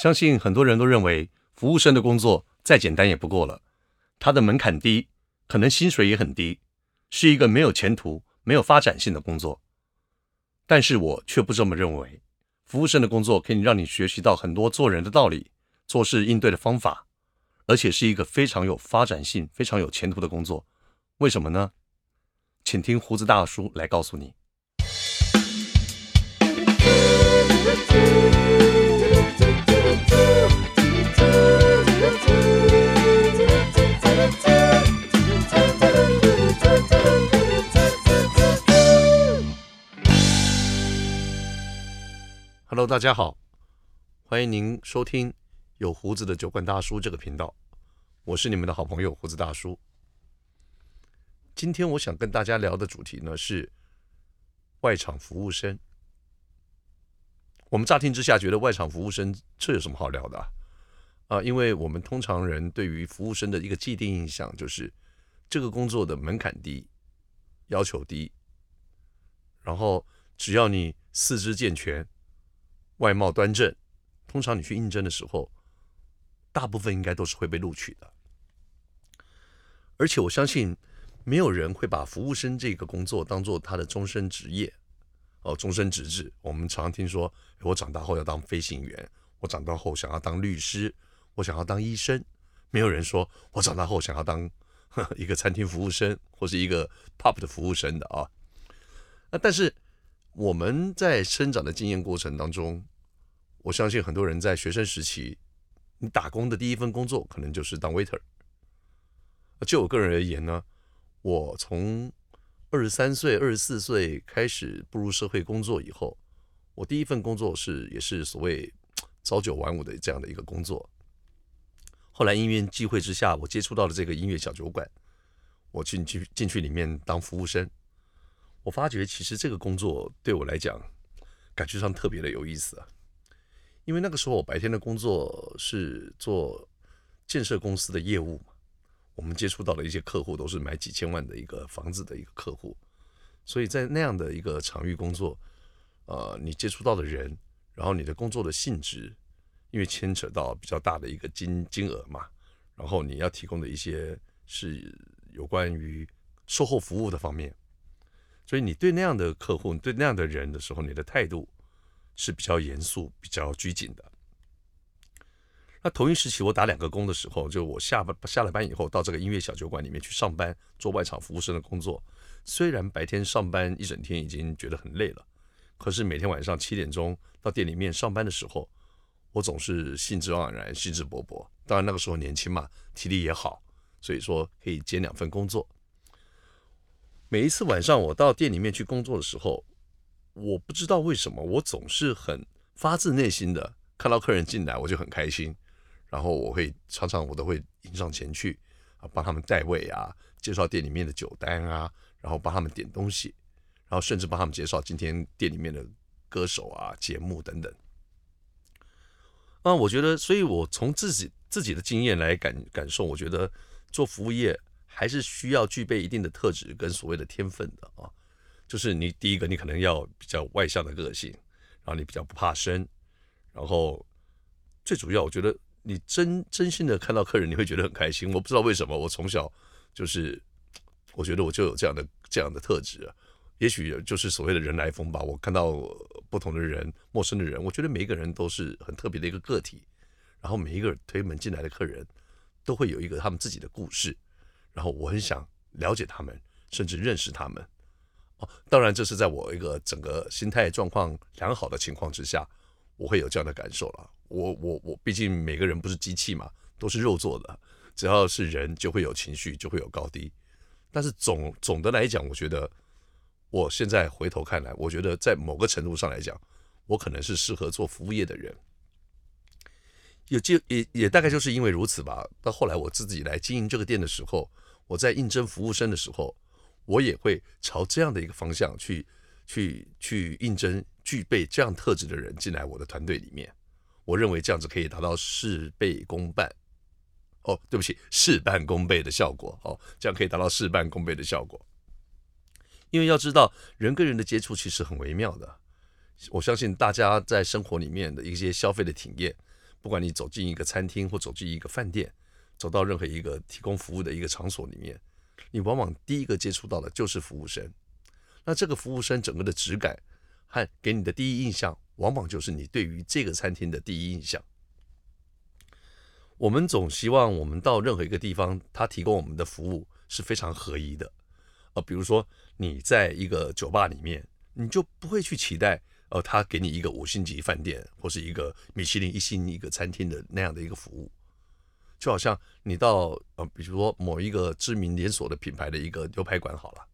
相信很多人都认为服务生的工作再简单也不过了，他的门槛低，可能薪水也很低，是一个没有前途、没有发展性的工作。但是我却不这么认为，服务生的工作可以让你学习到很多做人的道理、做事应对的方法，而且是一个非常有发展性、非常有前途的工作。为什么呢？请听胡子大叔来告诉你。Hello，大家好，欢迎您收听有胡子的酒馆大叔这个频道，我是你们的好朋友胡子大叔。今天我想跟大家聊的主题呢是外场服务生。我们乍听之下觉得外场服务生这有什么好聊的啊？啊，因为我们通常人对于服务生的一个既定印象就是这个工作的门槛低，要求低，然后只要你四肢健全。外貌端正，通常你去应征的时候，大部分应该都是会被录取的。而且我相信，没有人会把服务生这个工作当做他的终身职业，哦，终身职志。我们常常听说，我长大后要当飞行员，我长大后想要当律师，我想要当医生。没有人说我长大后想要当呵一个餐厅服务生，或是一个 pub 的服务生的啊。那但是我们在生长的经验过程当中，我相信很多人在学生时期，你打工的第一份工作可能就是当 waiter。就我个人而言呢，我从二十三岁、二十四岁开始步入社会工作以后，我第一份工作是也是所谓朝九晚五的这样的一个工作。后来因缘际会之下，我接触到了这个音乐小酒馆，我进去进去里面当服务生，我发觉其实这个工作对我来讲，感觉上特别的有意思啊。因为那个时候我白天的工作是做建设公司的业务嘛，我们接触到的一些客户都是买几千万的一个房子的一个客户，所以在那样的一个场域工作，呃，你接触到的人，然后你的工作的性质，因为牵扯到比较大的一个金金额嘛，然后你要提供的一些是有关于售后服务的方面，所以你对那样的客户，对那样的人的时候，你的态度。是比较严肃、比较拘谨的。那同一时期，我打两个工的时候，就我下班下了班以后，到这个音乐小酒馆里面去上班，做外场服务生的工作。虽然白天上班一整天已经觉得很累了，可是每天晚上七点钟到店里面上班的时候，我总是兴致盎然、兴致勃勃。当然那个时候年轻嘛，体力也好，所以说可以兼两份工作。每一次晚上我到店里面去工作的时候，我不知道为什么，我总是很发自内心的看到客人进来，我就很开心，然后我会常常我都会迎上前去啊，帮他们带位啊，介绍店里面的酒单啊，然后帮他们点东西，然后甚至帮他们介绍今天店里面的歌手啊、节目等等。啊，我觉得，所以我从自己自己的经验来感感受，我觉得做服务业还是需要具备一定的特质跟所谓的天分的啊。就是你第一个，你可能要比较外向的个性，然后你比较不怕生，然后最主要，我觉得你真真心的看到客人，你会觉得很开心。我不知道为什么，我从小就是，我觉得我就有这样的这样的特质啊。也许就是所谓的人来疯吧。我看到不同的人，陌生的人，我觉得每一个人都是很特别的一个个体。然后每一个推门进来的客人，都会有一个他们自己的故事。然后我很想了解他们，甚至认识他们。哦，当然，这是在我一个整个心态状况良好的情况之下，我会有这样的感受了。我我我，毕竟每个人不是机器嘛，都是肉做的，只要是人就会有情绪，就会有高低。但是总总的来讲，我觉得我现在回头看来，我觉得在某个程度上来讲，我可能是适合做服务业的人。也就也也大概就是因为如此吧。到后来我自己来经营这个店的时候，我在应征服务生的时候。我也会朝这样的一个方向去，去，去应征具备这样特质的人进来我的团队里面。我认为这样子可以达到事倍功半。哦，对不起，事半功倍的效果。哦，这样可以达到事半功倍的效果。因为要知道，人跟人的接触其实很微妙的。我相信大家在生活里面的一些消费的体验，不管你走进一个餐厅或走进一个饭店，走到任何一个提供服务的一个场所里面，你往往第一个接触到的就是服务生。那这个服务生整个的质感和给你的第一印象，往往就是你对于这个餐厅的第一印象。我们总希望我们到任何一个地方，他提供我们的服务是非常合一的。呃，比如说你在一个酒吧里面，你就不会去期待，呃，他给你一个五星级饭店或是一个米其林一星一个餐厅的那样的一个服务。就好像你到呃，比如说某一个知名连锁的品牌的一个牛排馆好了，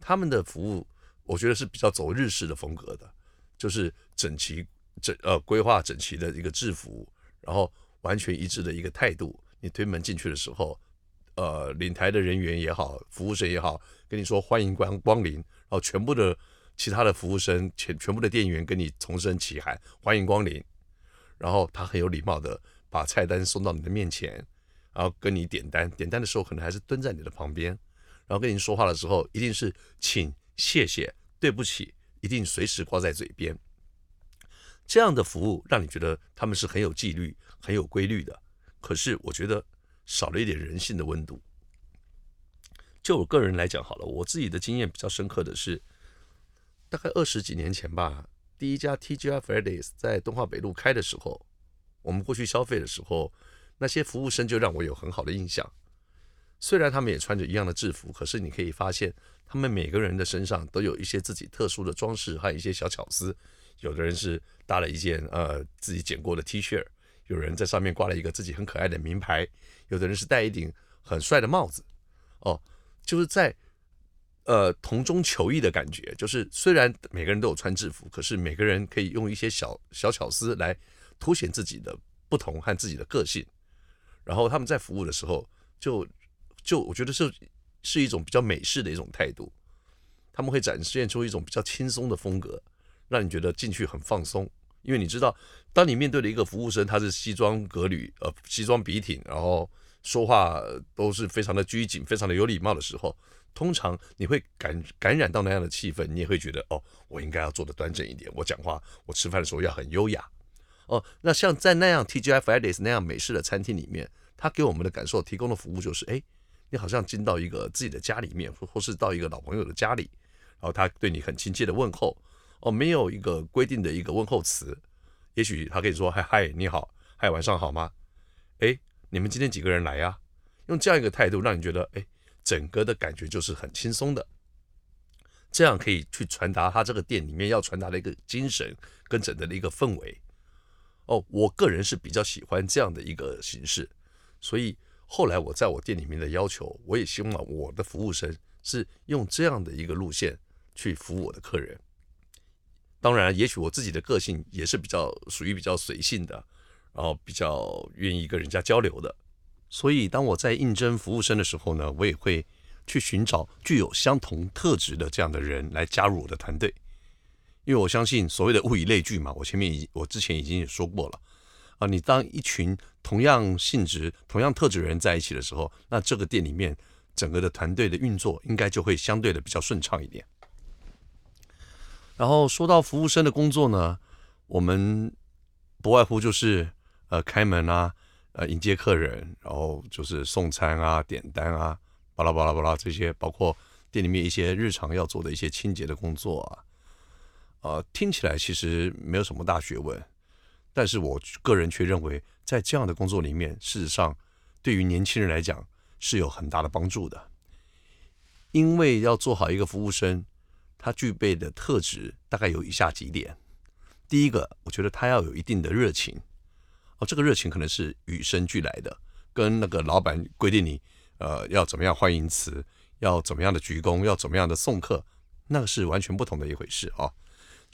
他们的服务我觉得是比较走日式的风格的，就是整齐整呃规划整齐的一个制服，然后完全一致的一个态度。你推门进去的时候，呃，领台的人员也好，服务生也好，跟你说欢迎光光临，然后全部的其他的服务生全全部的店员跟你同声齐喊欢迎光临，然后他很有礼貌的。把菜单送到你的面前，然后跟你点单。点单的时候可能还是蹲在你的旁边，然后跟你说话的时候一定是请、谢谢、对不起，一定随时挂在嘴边。这样的服务让你觉得他们是很有纪律、很有规律的。可是我觉得少了一点人性的温度。就我个人来讲，好了，我自己的经验比较深刻的是，大概二十几年前吧，第一家 TGI Fridays 在敦化北路开的时候。我们过去消费的时候，那些服务生就让我有很好的印象。虽然他们也穿着一样的制服，可是你可以发现，他们每个人的身上都有一些自己特殊的装饰和一些小巧思。有的人是搭了一件呃自己剪过的 T 恤，有人在上面挂了一个自己很可爱的名牌，有的人是戴一顶很帅的帽子。哦，就是在呃同中求异的感觉，就是虽然每个人都有穿制服，可是每个人可以用一些小小巧思来。凸显自己的不同和自己的个性，然后他们在服务的时候就，就我觉得是是一种比较美式的一种态度，他们会展现出一种比较轻松的风格，让你觉得进去很放松。因为你知道，当你面对的一个服务生，他是西装革履，呃，西装笔挺，然后说话都是非常的拘谨，非常的有礼貌的时候，通常你会感感染到那样的气氛，你也会觉得哦，我应该要做的端正一点，我讲话，我吃饭的时候要很优雅。哦，那像在那样 TGI Fridays 那样美式的餐厅里面，他给我们的感受提供的服务就是，哎，你好像进到一个自己的家里面，或或是到一个老朋友的家里，然后他对你很亲切的问候，哦，没有一个规定的一个问候词，也许他可以说，嗨嗨，你好，嗨，晚上好吗？哎，你们今天几个人来呀？用这样一个态度，让你觉得，哎，整个的感觉就是很轻松的，这样可以去传达他这个店里面要传达的一个精神跟整个的一个氛围。哦，我个人是比较喜欢这样的一个形式，所以后来我在我店里面的要求，我也希望我的服务生是用这样的一个路线去服务我的客人。当然，也许我自己的个性也是比较属于比较随性的，然后比较愿意跟人家交流的。所以当我在应征服务生的时候呢，我也会去寻找具有相同特质的这样的人来加入我的团队。因为我相信所谓的物以类聚嘛，我前面已我之前已经也说过了啊，你当一群同样性质、同样特质的人在一起的时候，那这个店里面整个的团队的运作应该就会相对的比较顺畅一点。然后说到服务生的工作呢，我们不外乎就是呃开门啊，呃迎接客人，然后就是送餐啊、点单啊、巴拉巴拉巴拉这些，包括店里面一些日常要做的一些清洁的工作啊。呃，听起来其实没有什么大学问，但是我个人却认为，在这样的工作里面，事实上对于年轻人来讲是有很大的帮助的。因为要做好一个服务生，他具备的特质大概有以下几点：第一个，我觉得他要有一定的热情，哦，这个热情可能是与生俱来的，跟那个老板规定你呃要怎么样欢迎词，要怎么样的鞠躬，要怎么样的送客，那个是完全不同的一回事啊。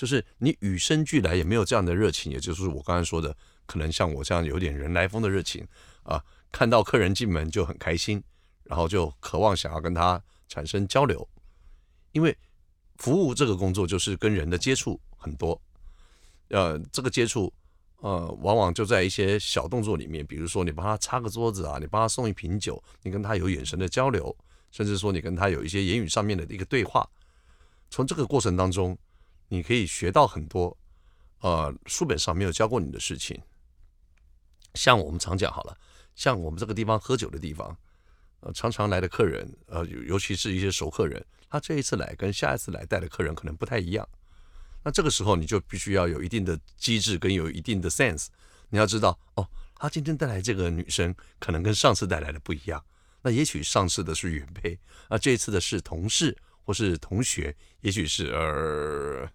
就是你与生俱来也没有这样的热情，也就是我刚才说的，可能像我这样有点人来疯的热情啊，看到客人进门就很开心，然后就渴望想要跟他产生交流，因为服务这个工作就是跟人的接触很多，呃，这个接触呃往往就在一些小动作里面，比如说你帮他擦个桌子啊，你帮他送一瓶酒，你跟他有眼神的交流，甚至说你跟他有一些言语上面的一个对话，从这个过程当中。你可以学到很多，呃，书本上没有教过你的事情。像我们常讲好了，像我们这个地方喝酒的地方，呃，常常来的客人，呃，尤其是一些熟客人，他这一次来跟下一次来带的客人可能不太一样。那这个时候你就必须要有一定的机智跟有一定的 sense，你要知道哦，他今天带来这个女生可能跟上次带来的不一样。那也许上次的是原配，那这一次的是同事或是同学，也许是呃，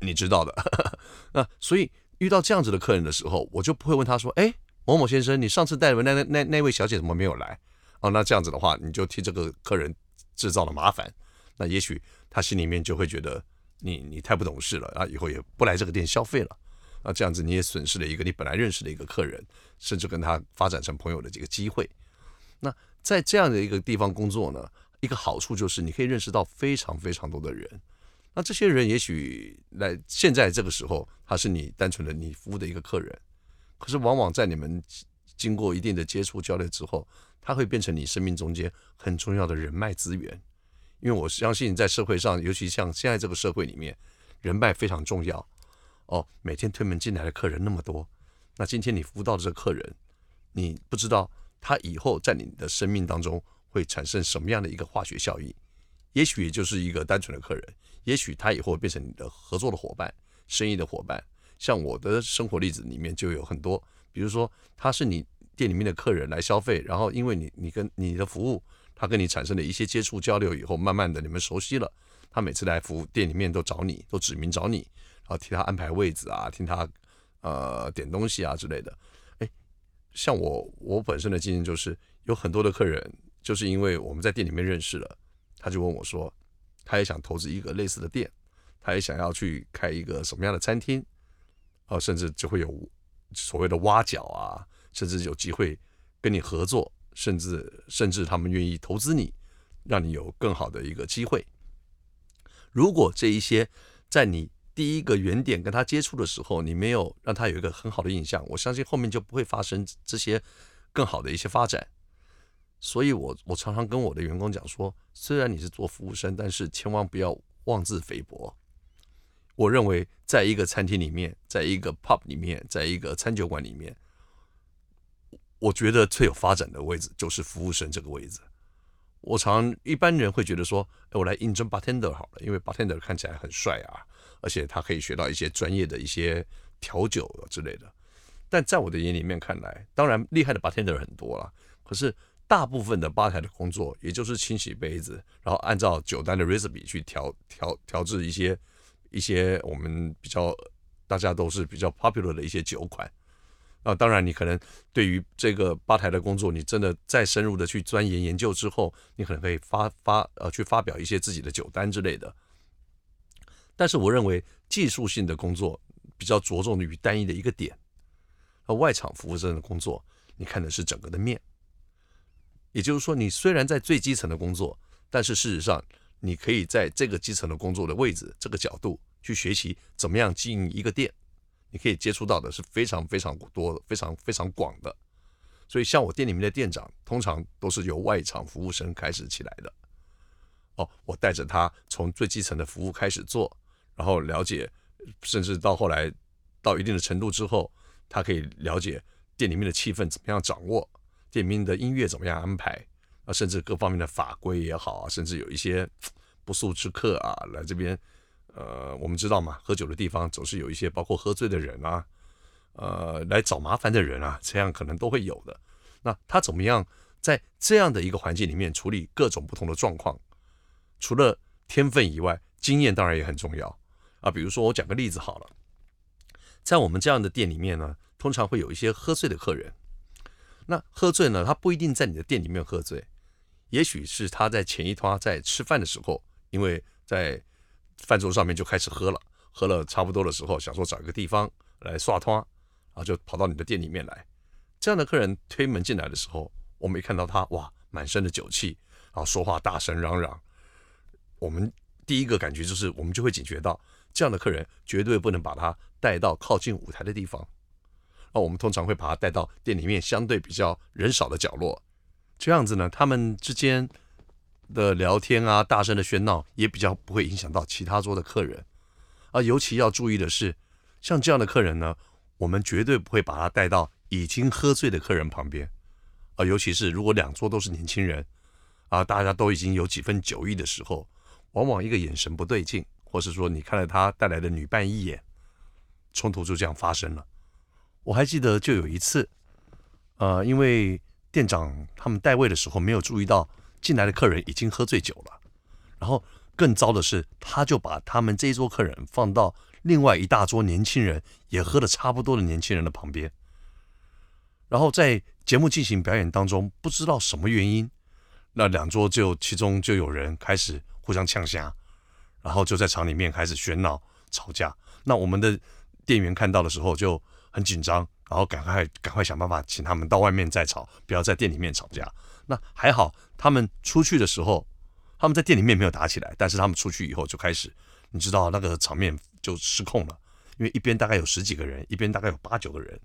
你知道的。那所以遇到这样子的客人的时候，我就不会问他说：“哎，某某先生，你上次带的那那那那位小姐怎么没有来？”哦，那这样子的话，你就替这个客人制造了麻烦。那也许他心里面就会觉得你你太不懂事了啊，以后也不来这个店消费了。那这样子你也损失了一个你本来认识的一个客人，甚至跟他发展成朋友的这个机会。那在这样的一个地方工作呢，一个好处就是你可以认识到非常非常多的人。那这些人也许来现在这个时候，他是你单纯的你服务的一个客人，可是往往在你们经过一定的接触交流之后，他会变成你生命中间很重要的人脉资源。因为我相信在社会上，尤其像现在这个社会里面，人脉非常重要。哦，每天推门进来的客人那么多，那今天你服务到的这个客人，你不知道。他以后在你的生命当中会产生什么样的一个化学效应？也许就是一个单纯的客人，也许他以后变成你的合作的伙伴、生意的伙伴。像我的生活例子里面就有很多，比如说他是你店里面的客人来消费，然后因为你你跟你的服务，他跟你产生了一些接触交流以后，慢慢的你们熟悉了，他每次来服务店里面都找你，都指名找你，然后替他安排位置啊，替他呃点东西啊之类的。哎像我，我本身的经验就是，有很多的客人，就是因为我们在店里面认识了，他就问我说，他也想投资一个类似的店，他也想要去开一个什么样的餐厅，啊，甚至就会有所谓的挖角啊，甚至有机会跟你合作，甚至甚至他们愿意投资你，让你有更好的一个机会。如果这一些在你第一个原点跟他接触的时候，你没有让他有一个很好的印象，我相信后面就不会发生这些更好的一些发展。所以我我常常跟我的员工讲说，虽然你是做服务生，但是千万不要妄自菲薄。我认为，在一个餐厅里面，在一个 pub 里面，在一个餐酒馆里面，我觉得最有发展的位置就是服务生这个位置。我常一般人会觉得说，哎，我来应征 bartender 好了，因为 bartender 看起来很帅啊。而且他可以学到一些专业的一些调酒之类的，但在我的眼里面看来，当然厉害的 bartender 很多了，可是大部分的吧台的工作，也就是清洗杯子，然后按照酒单的 recipe 去调调调制一些一些我们比较大家都是比较 popular 的一些酒款。啊，当然你可能对于这个吧台的工作，你真的再深入的去钻研研究之后，你可能会发发呃去发表一些自己的酒单之类的。但是我认为技术性的工作比较着重于单一的一个点，而外场服务生的工作，你看的是整个的面。也就是说，你虽然在最基层的工作，但是事实上，你可以在这个基层的工作的位置、这个角度去学习怎么样经营一个店，你可以接触到的是非常非常多、非常非常广的。所以，像我店里面的店长，通常都是由外场服务生开始起来的。哦，我带着他从最基层的服务开始做。然后了解，甚至到后来到一定的程度之后，他可以了解店里面的气氛怎么样掌握，店里面的音乐怎么样安排啊，甚至各方面的法规也好，甚至有一些 不速之客啊来这边，呃，我们知道嘛，喝酒的地方总是有一些包括喝醉的人啊，呃，来找麻烦的人啊，这样可能都会有的。那他怎么样在这样的一个环境里面处理各种不同的状况？除了天分以外，经验当然也很重要。啊，比如说我讲个例子好了，在我们这样的店里面呢，通常会有一些喝醉的客人。那喝醉呢，他不一定在你的店里面喝醉，也许是他在前一摊在吃饭的时候，因为在饭桌上面就开始喝了，喝了差不多的时候，想说找一个地方来刷摊，然后就跑到你的店里面来。这样的客人推门进来的时候，我们一看到他，哇，满身的酒气，然后说话大声嚷嚷，我们第一个感觉就是，我们就会警觉到。这样的客人绝对不能把他带到靠近舞台的地方，那我们通常会把他带到店里面相对比较人少的角落，这样子呢，他们之间的聊天啊，大声的喧闹也比较不会影响到其他桌的客人。而尤其要注意的是，像这样的客人呢，我们绝对不会把他带到已经喝醉的客人旁边，啊，尤其是如果两桌都是年轻人，啊，大家都已经有几分酒意的时候，往往一个眼神不对劲，或是说你看了他带来的女伴一眼，冲突就这样发生了。我还记得就有一次，呃，因为店长他们带位的时候没有注意到进来的客人已经喝醉酒了，然后更糟的是，他就把他们这一桌客人放到另外一大桌年轻人也喝的差不多的年轻人的旁边。然后在节目进行表演当中，不知道什么原因，那两桌就其中就有人开始互相呛虾，然后就在场里面开始喧闹吵架。那我们的店员看到的时候就很紧张，然后赶快赶快想办法请他们到外面再吵，不要在店里面吵架。那还好，他们出去的时候，他们在店里面没有打起来，但是他们出去以后就开始，你知道那个场面就失控了，因为一边大概有十几个人，一边大概有八九个人。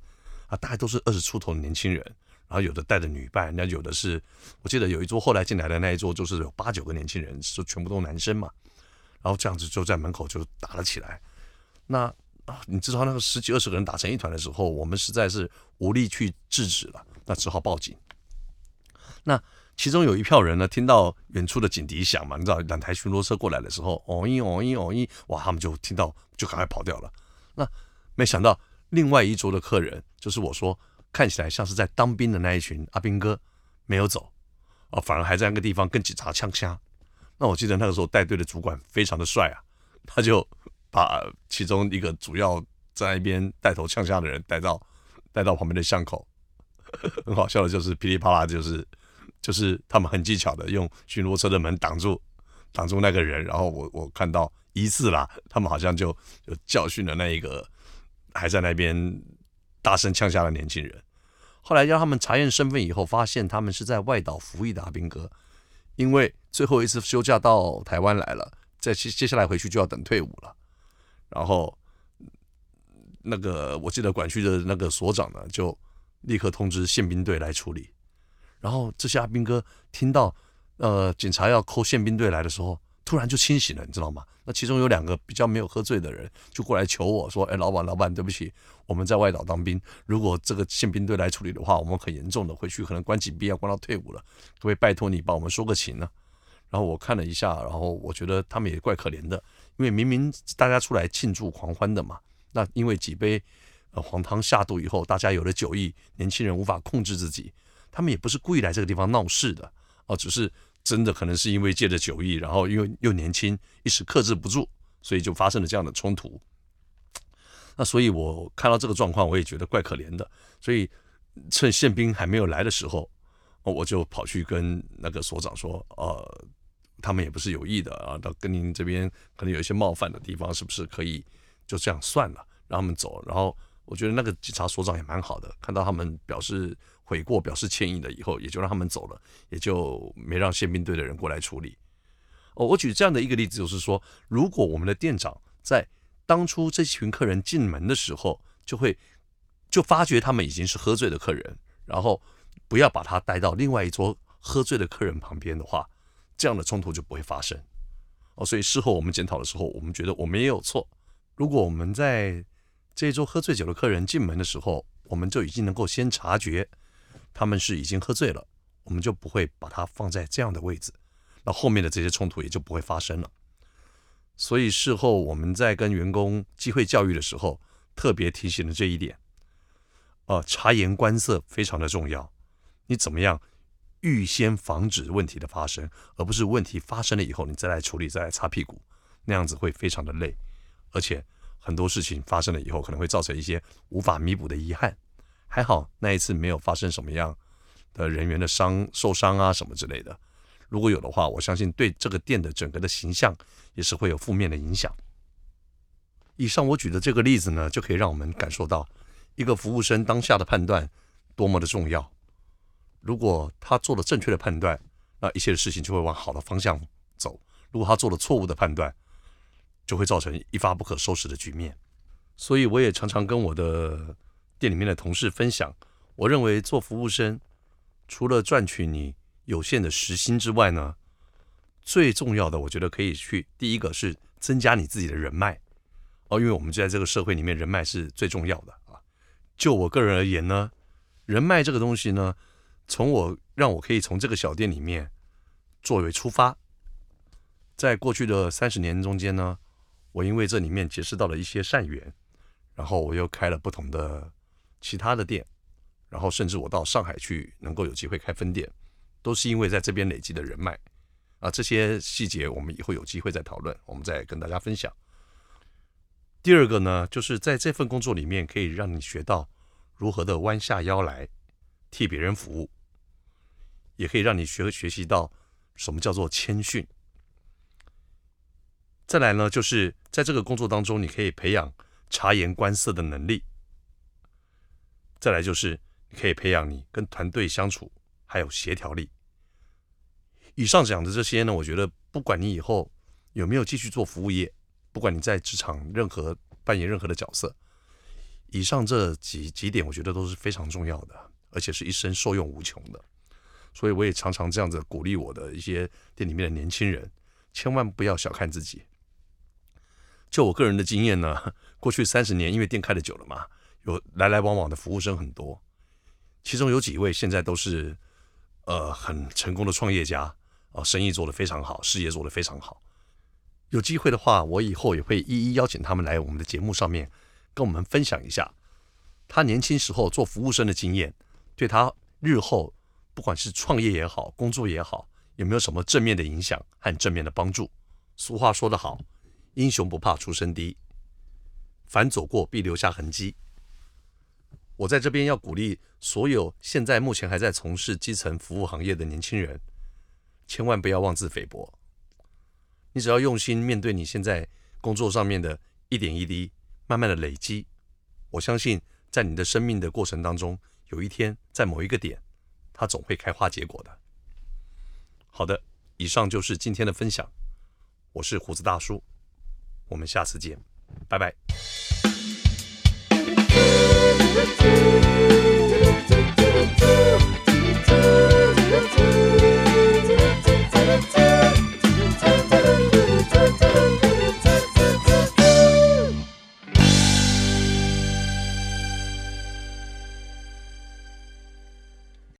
啊，大概都是二十出头的年轻人，然后有的带着女伴，那有的是，我记得有一桌后来进来的那一桌，就是有八九个年轻人，就全部都男生嘛，然后这样子就在门口就打了起来。那啊，你知道那个十几二十个人打成一团的时候，我们实在是无力去制止了，那只好报警。那其中有一票人呢，听到远处的警笛响嘛，你知道两台巡逻车过来的时候，哦一哦一哦一，哇，他们就听到就赶快跑掉了。那没想到。另外一桌的客人，就是我说看起来像是在当兵的那一群阿兵哥，没有走，啊，反而还在那个地方跟警察呛声。那我记得那个时候带队的主管非常的帅啊，他就把其中一个主要在那边带头呛下的人带到带到旁边的巷口。很好笑的就是噼里啪啦，就是就是他们很技巧的用巡逻车的门挡住挡住那个人，然后我我看到疑似啦，他们好像就就教训了那一个。还在那边大声呛下的年轻人，后来让他们查验身份以后，发现他们是在外岛服役的阿兵哥，因为最后一次休假到台湾来了，在接接下来回去就要等退伍了。然后那个我记得管区的那个所长呢，就立刻通知宪兵队来处理。然后这些阿兵哥听到呃警察要扣宪兵队来的时候，突然就清醒了，你知道吗？那其中有两个比较没有喝醉的人，就过来求我说：“哎，老板，老板，对不起，我们在外岛当兵，如果这个宪兵队来处理的话，我们很严重的，回去可能关禁闭，要关到退伍了，可不可以拜托你帮我们说个情呢？”然后我看了一下，然后我觉得他们也怪可怜的，因为明明大家出来庆祝狂欢的嘛，那因为几杯呃黄汤下肚以后，大家有了酒意，年轻人无法控制自己，他们也不是故意来这个地方闹事的，哦，只是。真的可能是因为借着酒意，然后因为又年轻，一时克制不住，所以就发生了这样的冲突。那所以我看到这个状况，我也觉得怪可怜的。所以趁宪兵还没有来的时候，我就跑去跟那个所长说：“呃，他们也不是有意的啊，到跟您这边可能有一些冒犯的地方，是不是可以就这样算了，让他们走？”然后我觉得那个警察所长也蛮好的，看到他们表示。悔过，表示歉意了以后，也就让他们走了，也就没让宪兵队的人过来处理。哦，我举这样的一个例子，就是说，如果我们的店长在当初这群客人进门的时候，就会就发觉他们已经是喝醉的客人，然后不要把他带到另外一桌喝醉的客人旁边的话，这样的冲突就不会发生。哦，所以事后我们检讨的时候，我们觉得我们也有错。如果我们在这一桌喝醉酒的客人进门的时候，我们就已经能够先察觉。他们是已经喝醉了，我们就不会把它放在这样的位置，那后面的这些冲突也就不会发生了。所以事后我们在跟员工机会教育的时候，特别提醒了这一点。呃，察言观色非常的重要。你怎么样预先防止问题的发生，而不是问题发生了以后你再来处理，再来擦屁股，那样子会非常的累，而且很多事情发生了以后可能会造成一些无法弥补的遗憾。还好那一次没有发生什么样的人员的伤受伤啊什么之类的。如果有的话，我相信对这个店的整个的形象也是会有负面的影响。以上我举的这个例子呢，就可以让我们感受到一个服务生当下的判断多么的重要。如果他做了正确的判断，那一切的事情就会往好的方向走；如果他做了错误的判断，就会造成一发不可收拾的局面。所以我也常常跟我的。店里面的同事分享，我认为做服务生，除了赚取你有限的时薪之外呢，最重要的，我觉得可以去第一个是增加你自己的人脉哦，因为我们就在这个社会里面，人脉是最重要的啊。就我个人而言呢，人脉这个东西呢，从我让我可以从这个小店里面作为出发，在过去的三十年中间呢，我因为这里面结识到了一些善缘，然后我又开了不同的其他的店，然后甚至我到上海去能够有机会开分店，都是因为在这边累积的人脉啊。这些细节我们以后有机会再讨论，我们再跟大家分享。第二个呢，就是在这份工作里面可以让你学到如何的弯下腰来替别人服务，也可以让你学学习到什么叫做谦逊。再来呢，就是在这个工作当中，你可以培养察言观色的能力。再来就是你可以培养你跟团队相处还有协调力。以上讲的这些呢，我觉得不管你以后有没有继续做服务业，不管你在职场任何扮演任何的角色，以上这几几点我觉得都是非常重要的，而且是一生受用无穷的。所以我也常常这样子鼓励我的一些店里面的年轻人，千万不要小看自己。就我个人的经验呢，过去三十年，因为店开得久了嘛，有来来往往的服务生很多，其中有几位现在都是呃很成功的创业家啊，生意做得非常好，事业做得非常好。有机会的话，我以后也会一一邀请他们来我们的节目上面，跟我们分享一下他年轻时候做服务生的经验，对他日后不管是创业也好，工作也好，有没有什么正面的影响和正面的帮助？俗话说得好。英雄不怕出身低，凡走过必留下痕迹。我在这边要鼓励所有现在目前还在从事基层服务行业的年轻人，千万不要妄自菲薄。你只要用心面对你现在工作上面的一点一滴，慢慢的累积，我相信在你的生命的过程当中，有一天在某一个点，它总会开花结果的。好的，以上就是今天的分享，我是胡子大叔，我们下次见，拜拜。